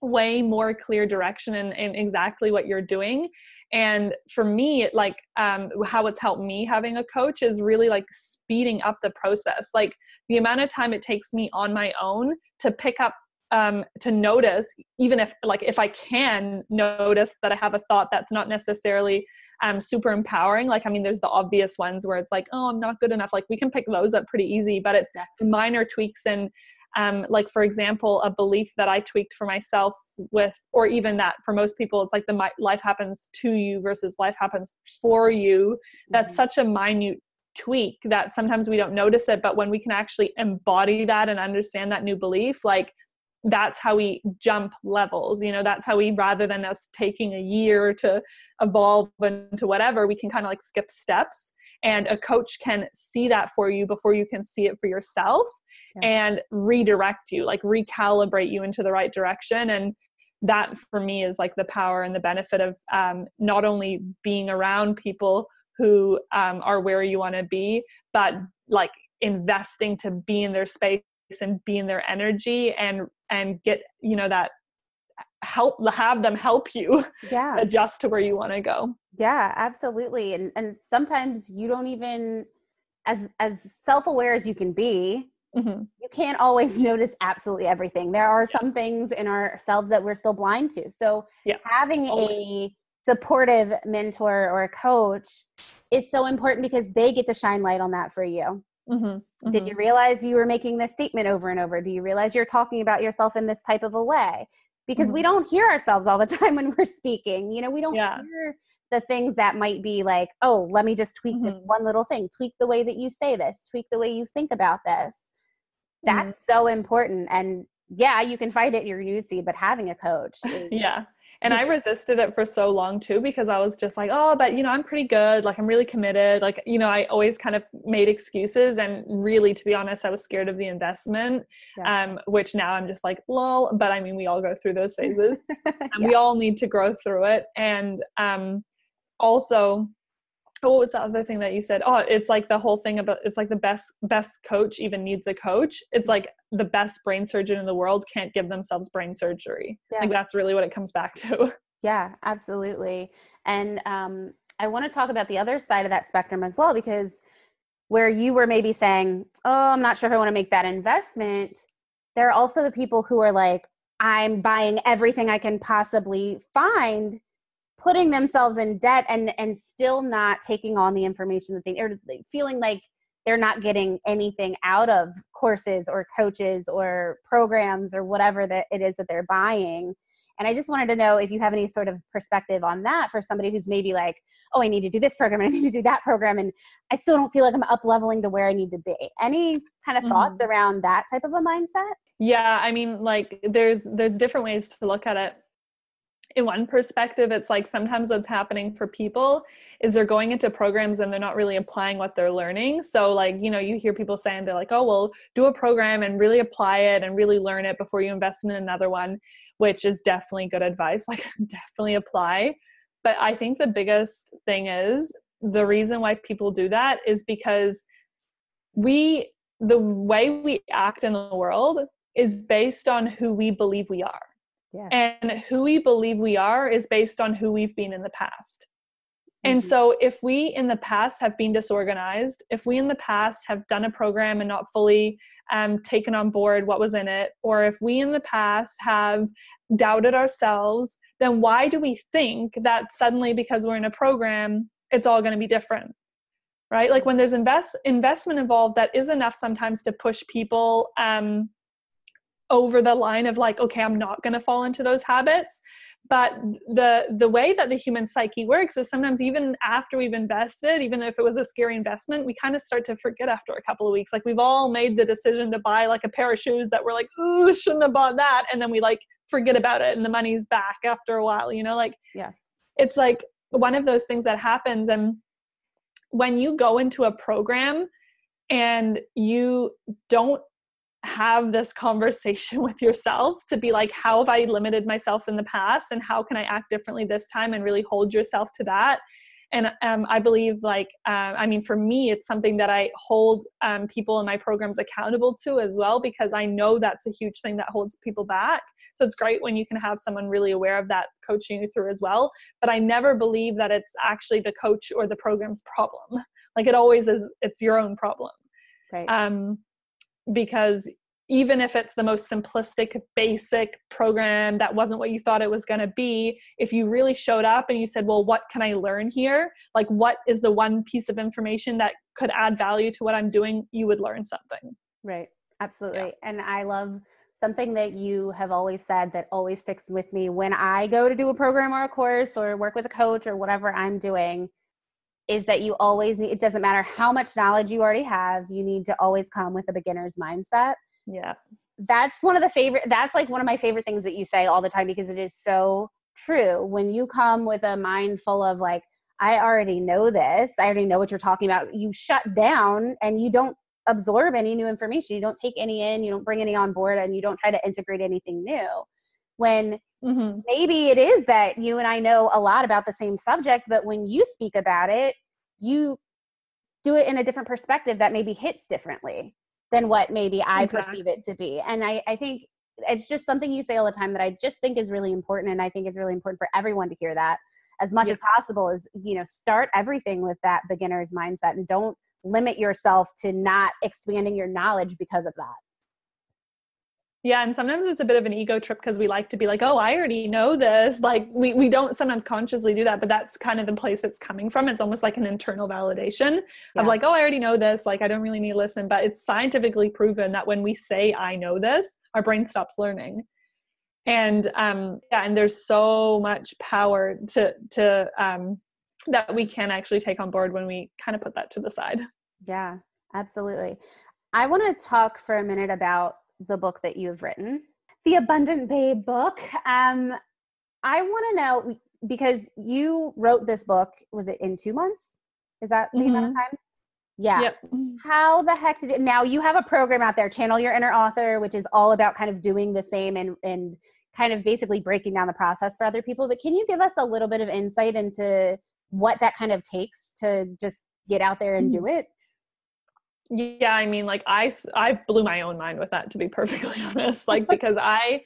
way more clear direction in, in exactly what you're doing and for me it like um, how it's helped me having a coach is really like speeding up the process like the amount of time it takes me on my own to pick up um, to notice even if like if i can notice that i have a thought that's not necessarily um, super empowering like i mean there's the obvious ones where it's like oh i'm not good enough. Like we can pick those up pretty easy but it's minor tweaks and um, like for example a belief that i tweaked for myself with or even that for most people it's like the my, life happens to you versus life happens for you. That's mm-hmm. such a minute tweak that sometimes we don't notice it but when we can actually embody that and understand that new belief like that's how we jump levels you know that's how we rather than us taking a year to evolve into whatever we can kind of like skip steps and a coach can see that for you before you can see it for yourself yeah. and redirect you like recalibrate you into the right direction and that for me is like the power and the benefit of um, not only being around people who um, are where you want to be but like investing to be in their space and be in their energy and and get you know that help have them help you yeah adjust to where you want to go yeah absolutely and and sometimes you don't even as as self-aware as you can be mm-hmm. you can't always notice absolutely everything there are some things in ourselves that we're still blind to so yeah. having always. a supportive mentor or a coach is so important because they get to shine light on that for you Mm-hmm, mm-hmm. Did you realize you were making this statement over and over? Do you realize you're talking about yourself in this type of a way? Because mm-hmm. we don't hear ourselves all the time when we're speaking. You know, we don't yeah. hear the things that might be like, oh, let me just tweak this mm-hmm. one little thing, tweak the way that you say this, tweak the way you think about this. That's mm-hmm. so important. And yeah, you can find it in your newsfeed, but having a coach. Is, yeah and I resisted it for so long too because I was just like, oh, but you know, I'm pretty good. Like, I'm really committed. Like, you know, I always kind of made excuses. And really, to be honest, I was scared of the investment, yeah. um, which now I'm just like, lol. But I mean, we all go through those phases and yeah. we all need to grow through it. And um, also, what was the other thing that you said? Oh it's like the whole thing about it's like the best best coach even needs a coach. It's like the best brain surgeon in the world can't give themselves brain surgery. Yeah. like that's really what it comes back to. Yeah absolutely. And um, i want to talk about the other side of that spectrum as well because where you were maybe saying oh i'm not sure if i want to make that investment there are also the people who are like i'm buying everything i can possibly find putting themselves in debt and and still not taking on the information that they are feeling like they're not getting anything out of courses or coaches or programs or whatever that it is that they're buying. And i just wanted to know if you have any sort of perspective on that for somebody who's maybe like oh i need to do this program and i need to do that program and i still don't feel like i'm up leveling to where i need to be. Any kind of mm-hmm. thoughts around that type of a mindset? Yeah i mean like there's there's different ways to look at it in one perspective it's like sometimes what's happening for people is they're going into programs and they're not really applying what they're learning. So like you know you hear people saying they're like oh well do a program and really apply it and really learn it before you invest in another one which is definitely good advice. Like definitely apply. But i think the biggest thing is the reason why people do that is because we the way we act in the world is based on who we believe we are yeah. And who we believe we are is based on who we've been in the past. Mm-hmm. And so, if we in the past have been disorganized, if we in the past have done a program and not fully um, taken on board what was in it, or if we in the past have doubted ourselves, then why do we think that suddenly because we're in a program, it's all going to be different? Right? Like when there's invest investment involved, that is enough sometimes to push people um, over the line of like okay i'm not going to fall into those habits. But the the way that the human psyche works is sometimes even after we've invested even if it was a scary investment we kind of start to forget after a couple of weeks. Like we've all made the decision to buy like a pair of shoes that we're like ooh shouldn't have bought that. And then we like forget about it and the money's back after a while you know? Like yeah. it's like one of those things that happens. And when you go into a program and you don't have this conversation with yourself to be like how have i limited myself in the past and how can i act differently this time and really hold yourself to that? And um, i believe like uh, i mean for me it's something that i hold um, people in my programs accountable to as well because i know that's a huge thing that holds people back. So it's great when you can have someone really aware of that coaching you through as well but i never believe that it's actually the coach or the program's problem. Like it always is it's your own problem. Right. Um because even if it's the most simplistic basic program that wasn't what you thought it was going to be if you really showed up and you said well what can i learn here? Like what is the one piece of information that could add value to what i'm doing? You would learn something. Right. Absolutely. Yeah. and i love something that you have always said that always sticks with me. When i go to do a program or a course or work with a coach or whatever i'm doing is that you always need it doesn't matter how much knowledge you already have you need to always come with a beginner's mindset. Yeah. That's one of the favorite that's like one of my favorite things that you say all the time because it is so true. When you come with a mind full of like i already know this. I already know what you're talking about you shut down and you don't absorb any new information. You don't take any in you don't bring any on board and you don't try to integrate anything new when mm-hmm. maybe it is that you and I know a lot about the same subject, but when you speak about it, you do it in a different perspective that maybe hits differently than what maybe I exactly. perceive it to be. And I, I think it's just something you say all the time that I just think is really important. And I think is really important for everyone to hear that as much as possible is, you know, start everything with that beginner's mindset and don't limit yourself to not expanding your knowledge because of that. Yeah, and sometimes it's a bit of an ego trip because we like to be like, oh, I already know this. Like we, we don't sometimes consciously do that, but that's kind of the place it's coming from. It's almost like an internal validation yeah. of like, oh, I already know this. Like I don't really need to listen. But it's scientifically proven that when we say I know this, our brain stops learning. And um yeah, and there's so much power to to um that we can actually take on board when we kind of put that to the side. Yeah, absolutely. I want to talk for a minute about the book that you've written, the Abundant Babe book. Um, I want to know because you wrote this book, was it in two months? Is that the mm-hmm. amount of mm-hmm. time? Yeah. Yep. How the heck did it now you have a program out there, Channel Your Inner Author, which is all about kind of doing the same and and kind of basically breaking down the process for other people. But can you give us a little bit of insight into what that kind of takes to just get out there and do mm. it? Yeah i mean like i i blew my own mind with that to be perfectly honest like because i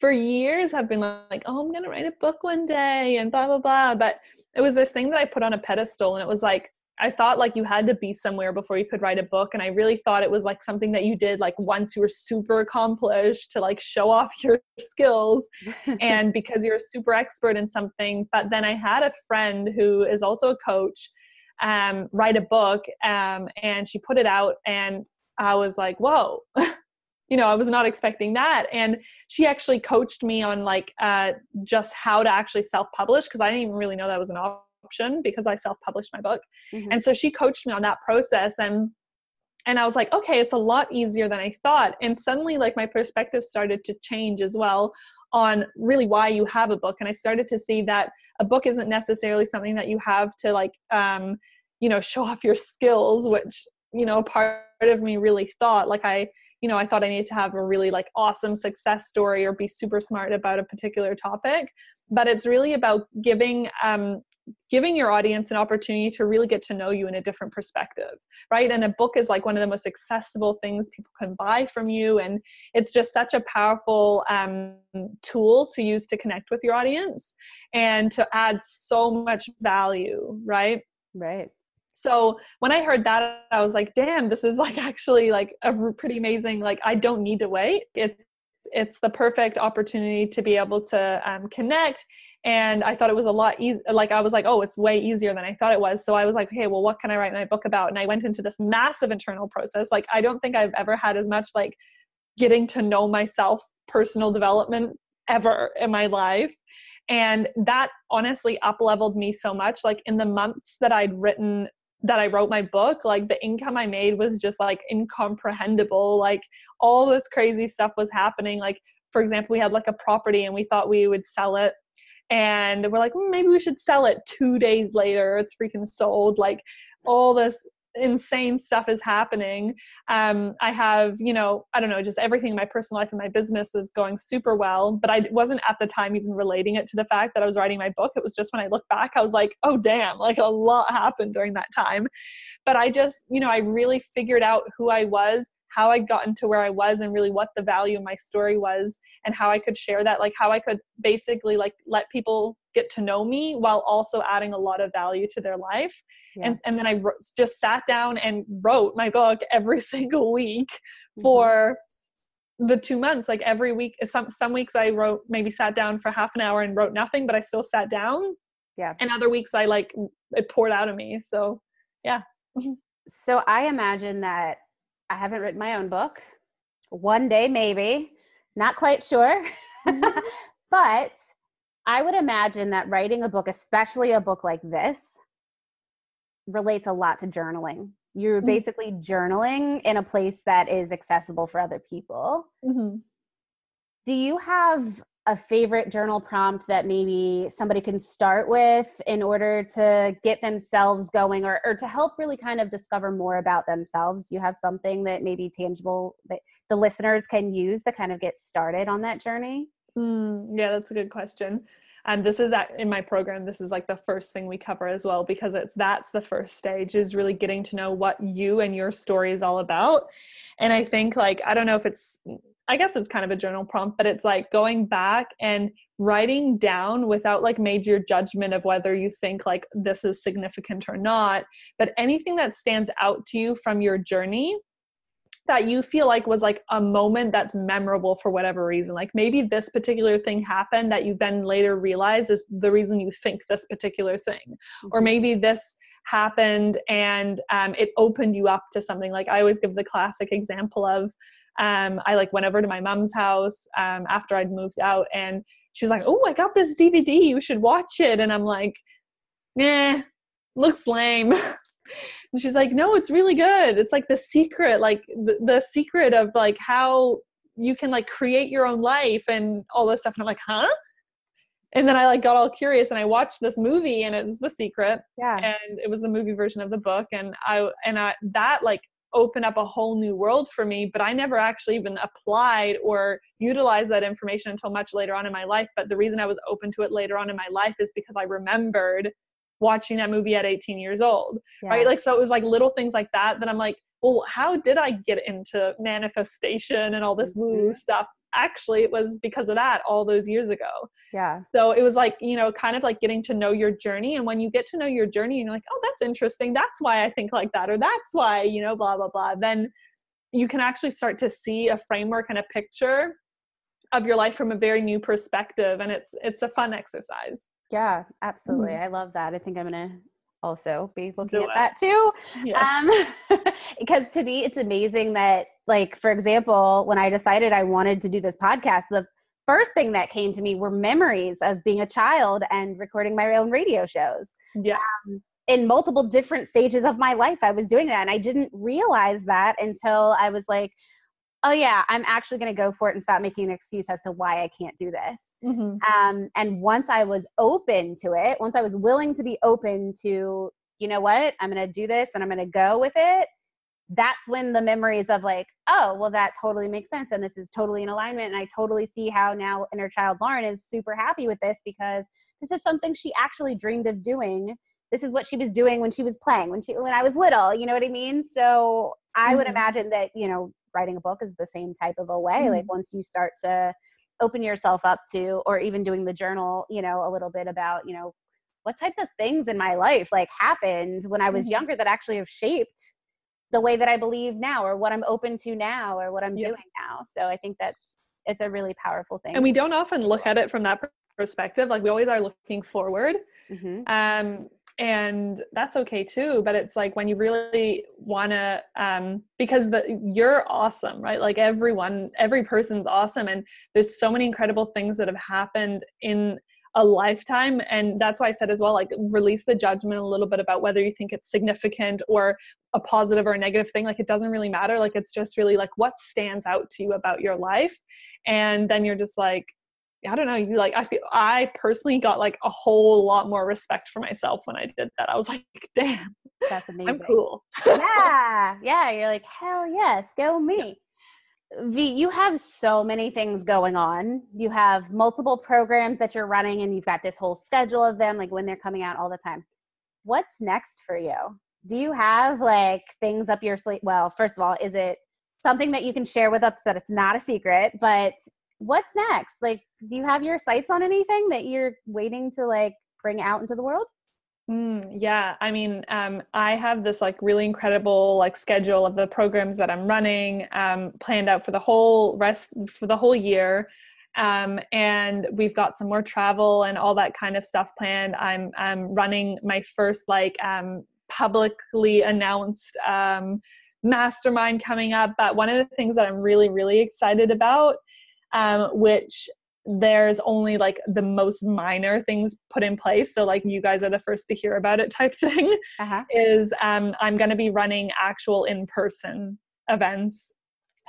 for years have been like oh i'm gonna write a book one day and blah blah blah but it was this thing that i put on a pedestal and it was like i thought like you had to be somewhere before you could write a book and i really thought it was like something that you did like once you were super accomplished to like show off your skills and because you're a super expert in something but then i had a friend who is also a coach um, write a book um, and she put it out and i was like whoa. You know i was not expecting that. And she actually coached me on like uh, just how to actually self-publish because i didn't even really know that was an option because i self-published my book. Mm-hmm. and so she coached me on that process and and i was like okay it's a lot easier than i thought. And suddenly like my perspective started to change as well on really why you have a book. And i started to see that a book isn't necessarily something that you have to like um you know show off your skills which you know part of me really thought like i you know i thought i needed to have a really like awesome success story or be super smart about a particular topic. But it's really about giving um giving your audience an opportunity to really get to know you in a different perspective right? And a book is like one of the most accessible things people can buy from you and it's just such a powerful um, tool to use to connect with your audience and to add so much value right? Right. So when i heard that i was like damn this is like actually like a pretty amazing like i don't need to wait. It it's the perfect opportunity to be able to um, connect. And i thought it was a lot easier like i was like oh it's way easier than i thought it was. So i was like okay well what can i write my book about? And i went into this massive internal process. Like i don't think i've ever had as much like getting to know myself personal development ever in my life. And that honestly up leveled me so much. Like in the months that i'd written that I wrote my book, like the income I made was just like incomprehensible. Like all this crazy stuff was happening. Like, for example, we had like a property and we thought we would sell it. And we're like, mm, maybe we should sell it two days later. It's freaking sold. Like all this insane stuff is happening. Um, I have, you know, I don't know, just everything in my personal life and my business is going super well. But I wasn't at the time even relating it to the fact that I was writing my book. It was just when I look back, I was like, oh, damn, like a lot happened during that time. But I just, you know, I really figured out who I was how I'd gotten to where I was and really what the value of my story was and how I could share that, like how I could basically like let people get to know me while also adding a lot of value to their life. Yeah. and and then i wrote, just sat down and wrote my book every single week mm-hmm. for the two months. Like every week some some weeks i wrote maybe sat down for half an hour and wrote nothing but i still sat down. Yeah. And other weeks i like it poured out of me. So yeah. So i imagine that i haven't written my own book. One day maybe. Not quite sure. Mm-hmm. but I would imagine that writing a book, especially a book like this, relates a lot to journaling. You're mm-hmm. basically journaling in a place that is accessible for other people. Mm-hmm. Do you have a favorite journal prompt that maybe somebody can start with in order to get themselves going or, or to help really kind of discover more about themselves? Do you have something that maybe tangible that the listeners can use to kind of get started on that journey? Mm, yeah, that's a good question. and this is at, in my program this is like the first thing we cover as well because it's that's the first stage is really getting to know what you and your story is all about and i think like i don't know if it's i guess it's kind of a journal prompt but it's like going back and writing down without like major judgment of whether you think like this is significant or not but anything that stands out to you from your journey that you feel like was like a moment that's memorable for whatever reason. Like maybe this particular thing happened that you then later realize is the reason you think this particular thing. Mm-hmm. or maybe this happened and um, it opened you up to something. Like i always give the classic example of um, i like went over to my mom's house um, after i'd moved out and she was like oh i got this dvd you should watch it. And i'm like nah looks lame and she's like no it's really good. It's like the secret like the, the secret of like how you can like create your own life and all this stuff. And i'm like huh? And then i like got all curious and i watched this movie and it was the secret. Yeah. And it was the movie version of the book and i and i that like opened up a whole new world for me but i never actually even applied or utilized that information until much later on in my life. But the reason i was open to it later on in my life is because i remembered watching that movie at 18 years old yeah. right like so it was like little things like that that i'm like well how did i get into manifestation and all this woo mm-hmm. stuff? Actually it was because of that all those years ago. Yeah. So it was like you know kind of like getting to know your journey and when you get to know your journey and you're like oh that's interesting that's why i think like that or that's why you know blah blah blah then you can actually start to see a framework and a picture of your life from a very new perspective and it's it's a fun exercise yeah, absolutely. Mm-hmm. I love that. I think I'm going to also be looking at that too. Yes. Um, because to me, it's amazing that, like, for example, when I decided I wanted to do this podcast, the first thing that came to me were memories of being a child and recording my own radio shows. Yeah. Um, in multiple different stages of my life, I was doing that. And I didn't realize that until I was like, oh yeah i'm actually going to go for it and stop making an excuse as to why i can't do this mm-hmm. um, and once i was open to it once i was willing to be open to you know what i'm going to do this and i'm going to go with it that's when the memories of like oh well that totally makes sense and this is totally in alignment and i totally see how now inner child lauren is super happy with this because this is something she actually dreamed of doing this is what she was doing when she was playing when she when i was little you know what i mean so i mm-hmm. would imagine that you know writing a book is the same type of a way mm-hmm. like once you start to open yourself up to or even doing the journal you know a little bit about you know what types of things in my life like happened when i was mm-hmm. younger that actually have shaped the way that i believe now or what i'm open to now or what i'm doing now so i think that's it's a really powerful thing and we don't often look at it from that perspective like we always are looking forward mm-hmm. um and that's okay too but it's like when you really want to um because the you're awesome right? Like everyone every person's awesome and there's so many incredible things that have happened in a lifetime and that's why i said as well like release the judgment a little bit about whether you think it's significant or a positive or a negative thing like it doesn't really matter like it's just really like what stands out to you about your life and then you're just like I don't know, you like I feel I personally got like a whole lot more respect for myself when I did that. I was like, damn. That's amazing. I'm cool. yeah. Yeah. You're like, hell yes, go me. V, you have so many things going on. You have multiple programs that you're running and you've got this whole schedule of them, like when they're coming out all the time. What's next for you? Do you have like things up your sleeve? Well, first of all, is it something that you can share with us that it's not a secret, but what's next? Like, do you have your sights on anything that you're waiting to like bring out into the world? Mm, yeah, I mean, um, I have this like really incredible like schedule of the programs that I'm running um, planned out for the whole rest for the whole year, um, and we've got some more travel and all that kind of stuff planned. I'm I'm running my first like um, publicly announced um, mastermind coming up. But one of the things that I'm really really excited about um, which there's only like the most minor things put in place. So like you guys are the first to hear about it type thing uh-huh. is um, i'm going to be running actual in-person events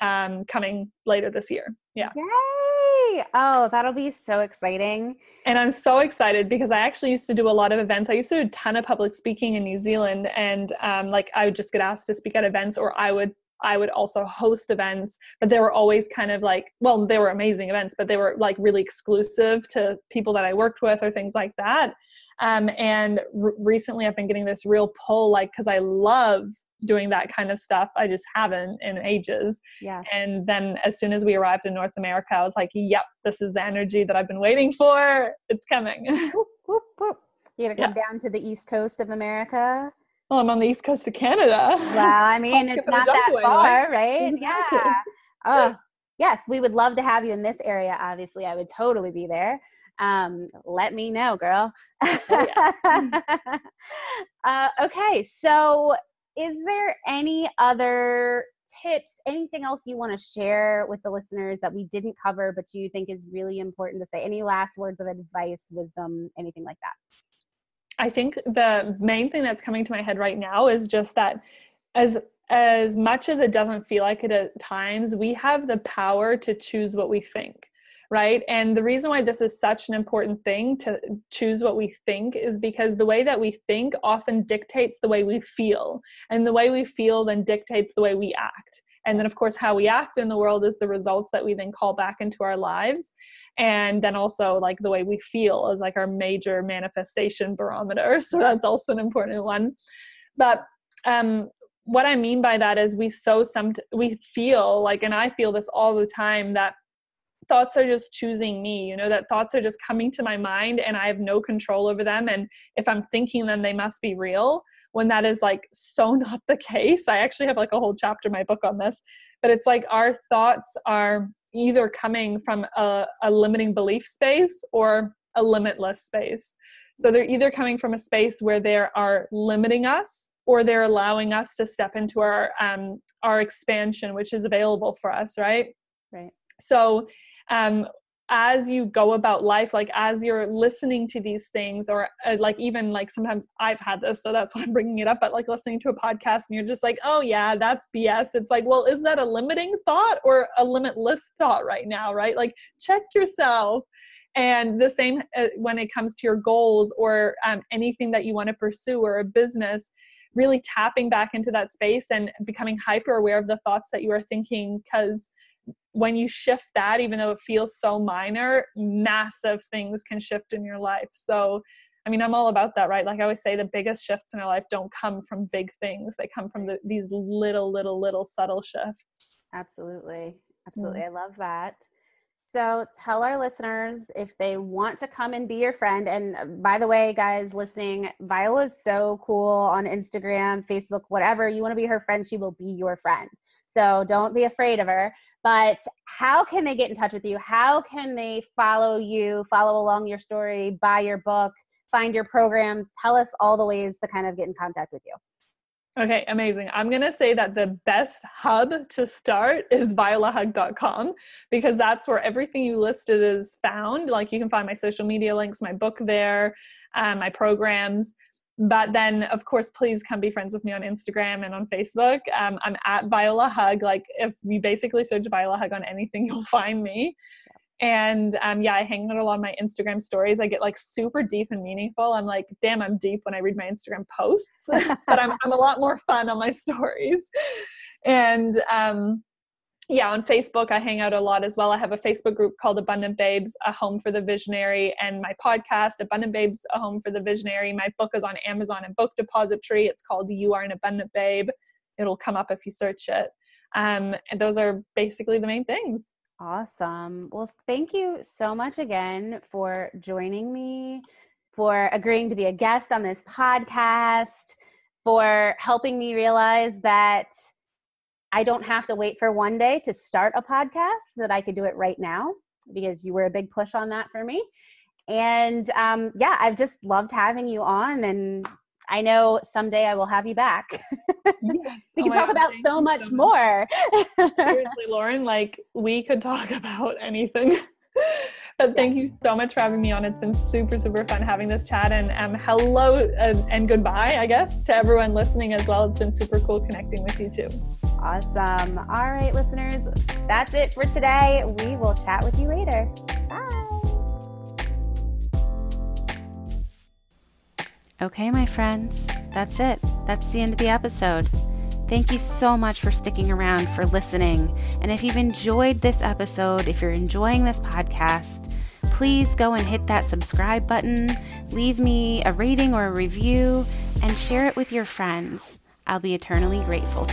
um, coming later this year. Yeah. Yay! Oh that'll be so exciting. And i'm so excited because i actually used to do a lot of events. I used to do a ton of public speaking in new zealand and um, like i would just get asked to speak at events or i would I would also host events, but they were always kind of like, well, they were amazing events, but they were like really exclusive to people that I worked with or things like that. Um, and r- recently I've been getting this real pull, like, because I love doing that kind of stuff. I just haven't in ages. Yeah. And then as soon as we arrived in North America, I was like, yep, this is the energy that I've been waiting for. It's coming. whoop, whoop, whoop. You're gonna come yeah. down to the east coast of America. Well, I'm on the east coast of Canada. Well, I mean, it's not that far, right? Exactly. Yeah. Oh, yes, we would love to have you in this area. Obviously, I would totally be there. Um, let me know, girl. Oh, yeah. uh, okay, so is there any other tips, anything else you want to share with the listeners that we didn't cover but you think is really important to say? Any last words of advice, wisdom, anything like that? I think the main thing that's coming to my head right now is just that as as much as it doesn't feel like it at times, we have the power to choose what we think right? And the reason why this is such an important thing to choose what we think is because the way that we think often dictates the way we feel. And the way we feel then dictates the way we act. And then, of course, how we act in the world is the results that we then call back into our lives. And then also, like, the way we feel is like our major manifestation barometer. So that's also an important one. But um, what I mean by that is we so some we feel like, and I feel this all the time that thoughts are just choosing me you know that thoughts are just coming to my mind and i have no control over them and if i'm thinking them they must be real when that is like so not the case. I actually have like a whole chapter in my book on this but it's like our thoughts are either coming from a, a limiting belief space or a limitless space. So they're either coming from a space where they are limiting us or they're allowing us to step into our um, our expansion which is available for us right? Right. So um, as you go about life like as you're listening to these things or uh, like even like sometimes i've had this so that's why i'm bringing it up but like listening to a podcast and you're just like oh yeah that's bs it's like well is that a limiting thought or a limitless thought right now right? Like check yourself. And the same uh, when it comes to your goals or um, anything that you want to pursue or a business really tapping back into that space and becoming hyper aware of the thoughts that you are thinking because when you shift that, even though it feels so minor, massive things can shift in your life. So, I mean, I'm all about that, right? Like I always say, the biggest shifts in our life don't come from big things, they come from the, these little, little, little subtle shifts. Absolutely. Absolutely. Mm. I love that. So tell our listeners if they want to come and be your friend. And uh, by the way, guys listening, Viola is so cool on Instagram, Facebook, whatever. You want to be her friend, she will be your friend. So don't be afraid of her. But how can they get in touch with you? How can they follow you, follow along your story, buy your book, find your programs? Tell us all the ways to kind of get in contact with you. Okay, amazing. I'm going to say that the best hub to start is violahug.com because that's where everything you listed is found. Like you can find my social media links, my book there, um, my programs but then of course please come be friends with me on instagram and on facebook. Um, i'm at viola hug. Like if you basically search viola hug on anything you'll find me. And um, yeah i hang out a lot on my instagram stories. I get like super deep and meaningful. I'm like damn i'm deep when i read my instagram posts. But I'm, I'm a lot more fun on my stories. And um, yeah, on Facebook, I hang out a lot as well. I have a Facebook group called Abundant Babes, a home for the visionary, and my podcast, Abundant Babes, a home for the visionary. My book is on Amazon and Book Depository. It's called You Are an Abundant Babe. It'll come up if you search it. Um, and those are basically the main things. Awesome. Well, thank you so much again for joining me, for agreeing to be a guest on this podcast, for helping me realize that I don't have to wait for one day to start a podcast, that I could do it right now because you were a big push on that for me. And um, yeah, I've just loved having you on, and I know someday I will have you back. Yes. we oh can talk God, about so much so more. Seriously, Lauren, like we could talk about anything. but thank you so much for having me on. It's been super, super fun having this chat. And um, hello and, and goodbye, I guess, to everyone listening as well. It's been super cool connecting with you too. Awesome. All right, listeners, that's it for today. We will chat with you later. Bye. Okay, my friends, that's it. That's the end of the episode. Thank you so much for sticking around, for listening. And if you've enjoyed this episode, if you're enjoying this podcast, please go and hit that subscribe button, leave me a rating or a review, and share it with your friends. I'll be eternally grateful.